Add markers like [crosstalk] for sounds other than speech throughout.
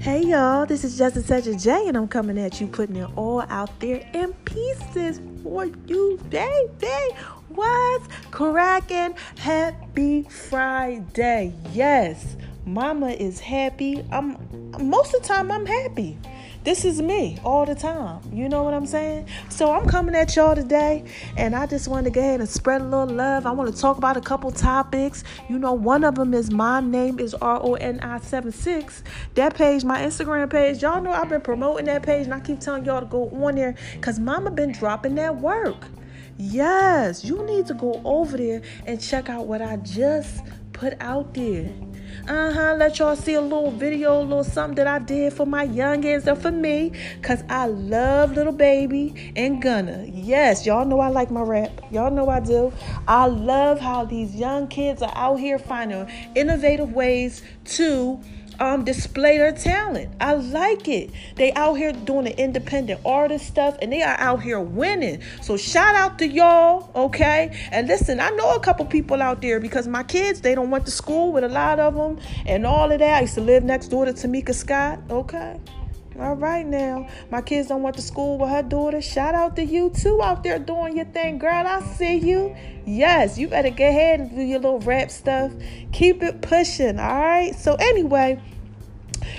Hey y'all, this is Justin Such J, and I'm coming at you, putting it all out there in pieces for you, baby. What's cracking? Happy Friday. Yes, mama is happy. I'm most of the time I'm happy. This is me all the time. You know what I'm saying? So I'm coming at y'all today, and I just want to go ahead and spread a little love. I want to talk about a couple topics. You know, one of them is my name is R O N I 76. That page, my Instagram page, y'all know I've been promoting that page, and I keep telling y'all to go on there because mama been dropping that work. Yes, you need to go over there and check out what I just put out there. Uh huh. Let y'all see a little video, a little something that I did for my youngins and for me. Cause I love Lil Baby and Gunna. Yes, y'all know I like my rap. Y'all know I do. I love how these young kids are out here finding innovative ways to um, display their talent. I like it. They out here doing the independent artist stuff and they are out here winning. So shout out to y'all, okay? And listen, I know a couple people out there because my kids, they don't went to school with a lot of them and all of that. I used to live next door to Tamika Scott, okay? All right now. My kids don't want to school with her daughter. Shout out to you too out there doing your thing, girl. I see you. Yes, you better get ahead and do your little rap stuff. Keep it pushing, all right? So anyway,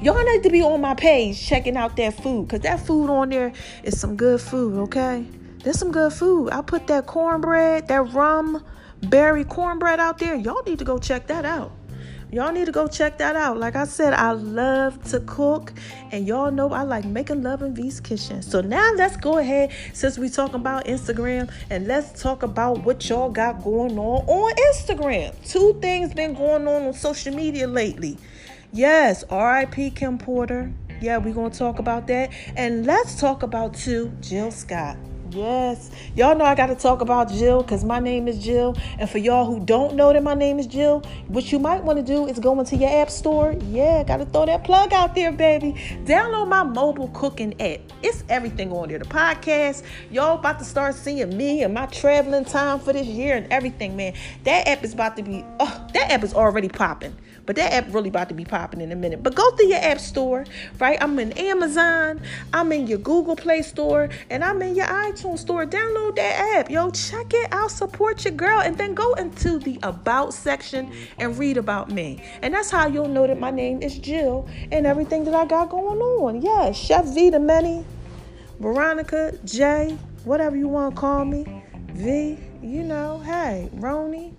y'all need to be on my page checking out that food because that food on there is some good food, okay? There's some good food. I put that cornbread, that rum berry cornbread out there. Y'all need to go check that out. Y'all need to go check that out. Like I said, I love to cook, and y'all know I like making love in V's kitchen. So now let's go ahead, since we talking about Instagram, and let's talk about what y'all got going on on Instagram. Two things been going on on social media lately. Yes, R.I.P. Kim Porter. Yeah, we're gonna talk about that, and let's talk about too Jill Scott. Yes. Y'all know I got to talk about Jill because my name is Jill. And for y'all who don't know that my name is Jill, what you might want to do is go into your app store. Yeah, got to throw that plug out there, baby. Download my mobile cooking app. It's everything on there. The podcast. Y'all about to start seeing me and my traveling time for this year and everything, man. That app is about to be, oh, that app is already popping. But that app really about to be popping in a minute. But go through your app store, right? I'm in Amazon, I'm in your Google Play Store, and I'm in your iTunes store. Download that app. Yo, check it out. Support your girl. And then go into the About section and read about me. And that's how you'll know that my name is Jill and everything that I got going on. Yeah, Chef V the many, Veronica, J, whatever you want to call me. V, you know, hey, Roni.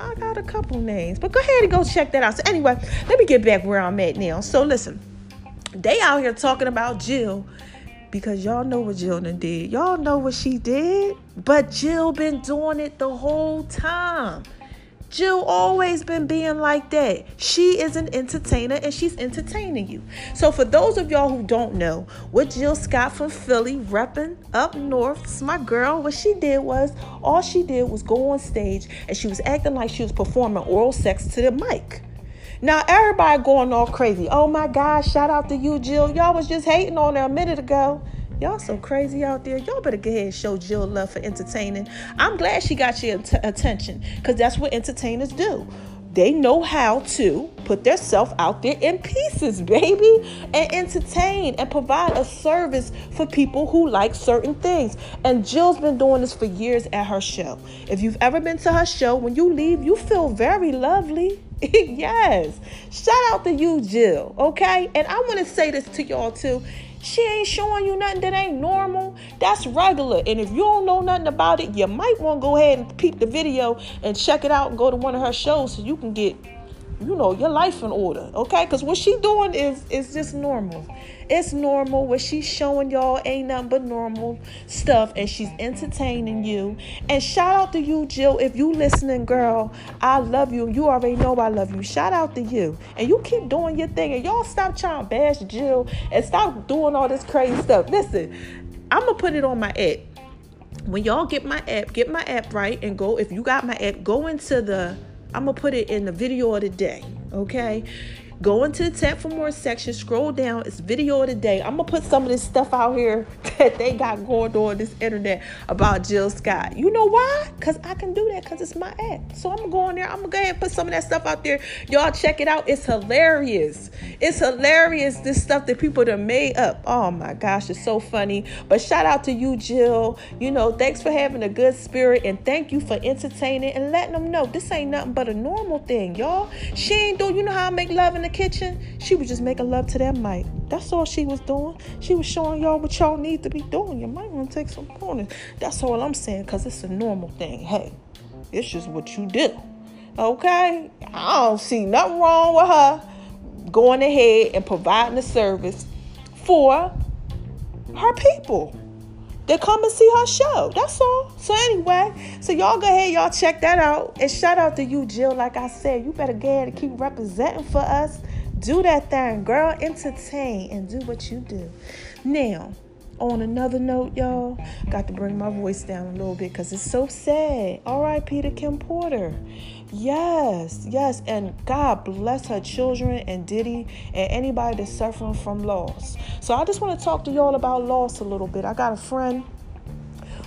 I got a couple names, but go ahead and go check that out. So anyway, let me get back where I'm at now. So listen, they out here talking about Jill because y'all know what Jill did. Y'all know what she did, but Jill been doing it the whole time. Jill always been being like that. She is an entertainer and she's entertaining you. So for those of y'all who don't know, what Jill Scott from Philly repping up north, my girl, what she did was all she did was go on stage and she was acting like she was performing oral sex to the mic. Now everybody going all crazy. Oh my God, shout out to you, Jill. Y'all was just hating on her a minute ago. Y'all so crazy out there. Y'all better go ahead and show Jill love for entertaining. I'm glad she got your t- attention because that's what entertainers do. They know how to put themselves out there in pieces, baby, and entertain and provide a service for people who like certain things. And Jill's been doing this for years at her show. If you've ever been to her show, when you leave, you feel very lovely. [laughs] yes. Shout out to you, Jill. Okay. And I want to say this to y'all too. She ain't showing you nothing that ain't normal. That's regular. And if you don't know nothing about it, you might want to go ahead and peep the video and check it out and go to one of her shows so you can get you know your life in order okay? Because what she doing is is just normal. It's normal. What she's showing y'all ain't nothing but normal stuff and she's entertaining you. And shout out to you jill if you listening girl. I love you. You already know i love you. Shout out to you. And you keep doing your thing. And y'all stop trying to bash jill and stop doing all this crazy stuff. Listen i'm gonna put it on my app. When y'all get my app get my app right and go if you got my app go into the I'm gonna put it in the video of the day, okay? Go into the tent for more section, scroll down. It's video of the day. I'm gonna put some of this stuff out here [laughs] that they got going on this internet about Jill Scott. You know why? Because I can do that because it's my act. So I'm gonna go on there. I'm gonna go ahead and put some of that stuff out there. Y'all check it out. It's hilarious. It's hilarious. This stuff that people have made up. Oh my gosh, it's so funny. But shout out to you, Jill. You know, thanks for having a good spirit and thank you for entertaining and letting them know this ain't nothing but a normal thing, y'all. She ain't doing, you know how I make love in the kitchen? She was just making love to that mic. That's all she was doing. She was showing y'all what y'all need to be doing. You might want to take some pointers. That's all I'm saying because it's a normal thing. Hey, it's just what you do. Okay? I don't see nothing wrong with her going ahead and providing a service for her people. They come and see her show. That's all. So anyway, so y'all go ahead, y'all check that out. And shout out to you, Jill. Like I said, you better go ahead and keep representing for us. Do that thing, girl. Entertain and do what you do. Now, on another note, y'all, got to bring my voice down a little bit because it's so sad. All right, Peter Kim Porter. Yes, yes, and God bless her children and Diddy and anybody that's suffering from loss. So I just want to talk to y'all about loss a little bit. I got a friend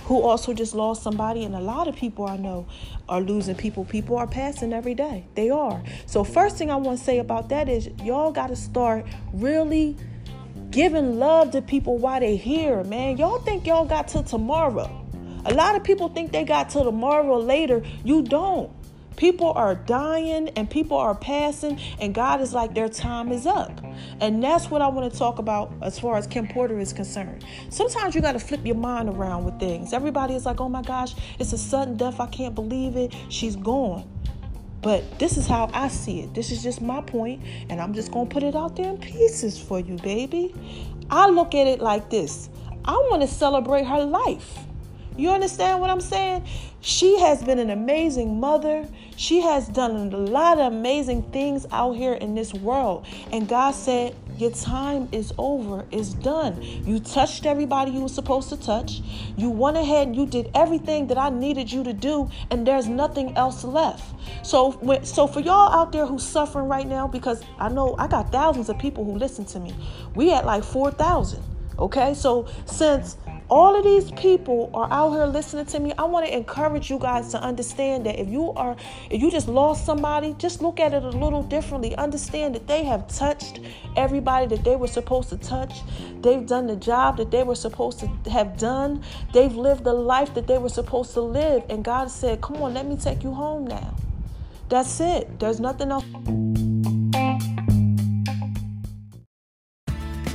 who also just lost somebody, and a lot of people I know are losing people. People are passing every day. They are. So first thing I want to say about that is y'all got to start really giving love to people while they're here, man. Y'all think y'all got till tomorrow. A lot of people think they got till tomorrow later. You don't. People are dying and people are passing, and God is like, their time is up. And that's what I want to talk about as far as Kim Porter is concerned. Sometimes you got to flip your mind around with things. Everybody is like, oh my gosh, it's a sudden death. I can't believe it. She's gone. But this is how I see it. This is just my point, and I'm just going to put it out there in pieces for you, baby. I look at it like this I want to celebrate her life. You understand what I'm saying? She has been an amazing mother. She has done a lot of amazing things out here in this world. And God said, Your time is over, it's done. You touched everybody you were supposed to touch. You went ahead and you did everything that I needed you to do, and there's nothing else left. So, so for y'all out there who's suffering right now, because I know I got thousands of people who listen to me, we at like 4,000. Okay, so since all of these people are out here listening to me. I want to encourage you guys to understand that if you are, if you just lost somebody, just look at it a little differently. Understand that they have touched everybody that they were supposed to touch. They've done the job that they were supposed to have done. They've lived the life that they were supposed to live. And God said, Come on, let me take you home now. That's it. There's nothing else.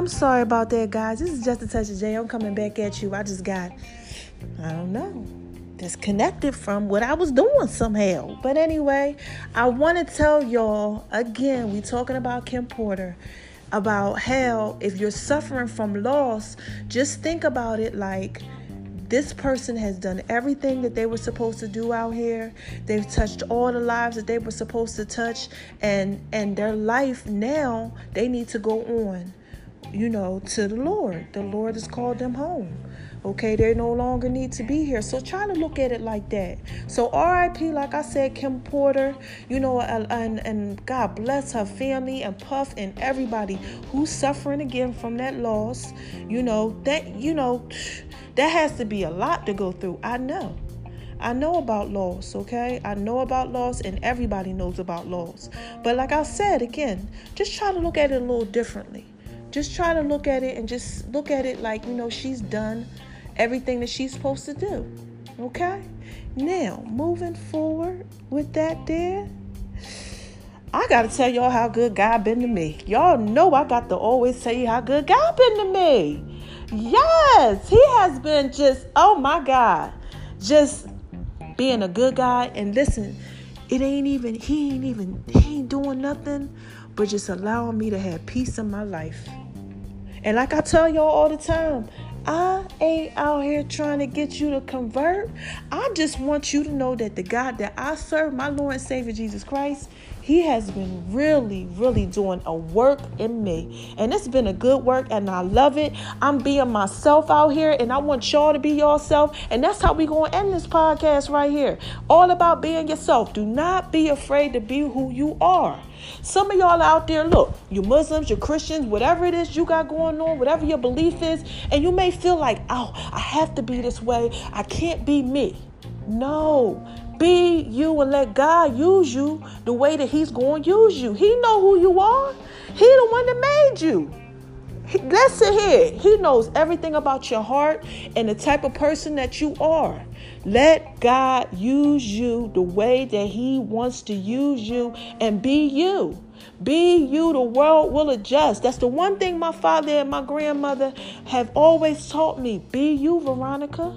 I'm sorry about that, guys. This is just a touch of J. I'm coming back at you. I just got, I don't know, disconnected from what I was doing somehow. But anyway, I want to tell y'all again, we talking about Kim Porter about how if you're suffering from loss, just think about it like this person has done everything that they were supposed to do out here they've touched all the lives that they were supposed to touch and and their life now they need to go on you know, to the Lord. The Lord has called them home. Okay, they no longer need to be here. So try to look at it like that. So RIP, like I said, Kim Porter, you know, and, and God bless her family and Puff and everybody who's suffering again from that loss. You know, that, you know, that has to be a lot to go through. I know. I know about loss, okay? I know about loss, and everybody knows about loss. But like I said again, just try to look at it a little differently just try to look at it and just look at it like, you know, she's done everything that she's supposed to do. Okay? Now, moving forward with that there, I gotta tell y'all how good God been to me. Y'all know I got to always tell you how good God been to me. Yes, He has been just, oh my God, just being a good guy. And listen, It ain't even, he ain't even, he ain't doing nothing but just allowing me to have peace in my life. And like I tell y'all all the time, I ain't out here trying to get you to convert. I just want you to know that the God that I serve, my Lord and Savior Jesus Christ, He has been really, really doing a work in me. And it's been a good work, and I love it. I'm being myself out here, and I want y'all to be yourself. And that's how we going to end this podcast right here. All about being yourself. Do not be afraid to be who you are. Some of y'all out there, look, you Muslims, you Christians, whatever it is you got going on, whatever your belief is, and you may feel like, oh, I have to be this way. I can't be me. No. Be you and let God use you the way that He's going to use you. He know who you are. He the one that made you. He, listen here. He knows everything about your heart and the type of person that you are. Let God use you the way that He wants to use you and be you. Be you, the world will adjust. That's the one thing my father and my grandmother have always taught me. Be you, Veronica.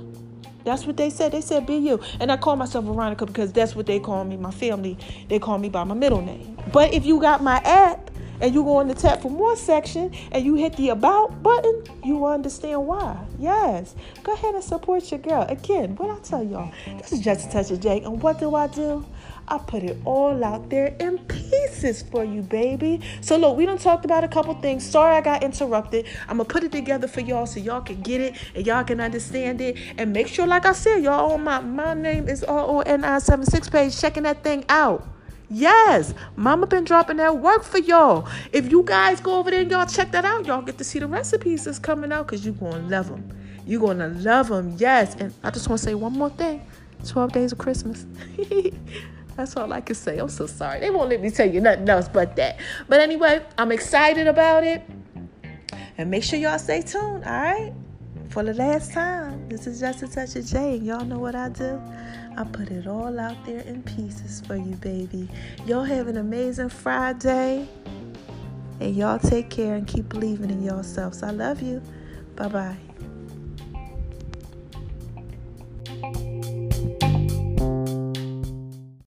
That's what they said. They said, be you. And I call myself Veronica because that's what they call me. My family, they call me by my middle name. But if you got my app, and you go in the tap for more section and you hit the about button, you understand why. Yes. Go ahead and support your girl. Again, what I tell y'all, this is just a touch of Jake. And what do I do? I put it all out there in pieces for you, baby. So look, we done talked about a couple things. Sorry I got interrupted. I'm gonna put it together for y'all so y'all can get it and y'all can understand it. And make sure, like I said, y'all on my my name is R-O-N-I-76 page, checking that thing out. Yes, mama been dropping that work for y'all. If you guys go over there and y'all check that out, y'all get to see the recipes that's coming out because you're going to love them. You're going to love them, yes. And I just want to say one more thing 12 days of Christmas. [laughs] That's all I can say. I'm so sorry. They won't let me tell you nothing else but that. But anyway, I'm excited about it. And make sure y'all stay tuned, all right? For the last time, this is just a touch of J. Y'all know what I do. I put it all out there in pieces for you, baby. Y'all have an amazing Friday. And y'all take care and keep believing in yourselves. I love you. Bye bye.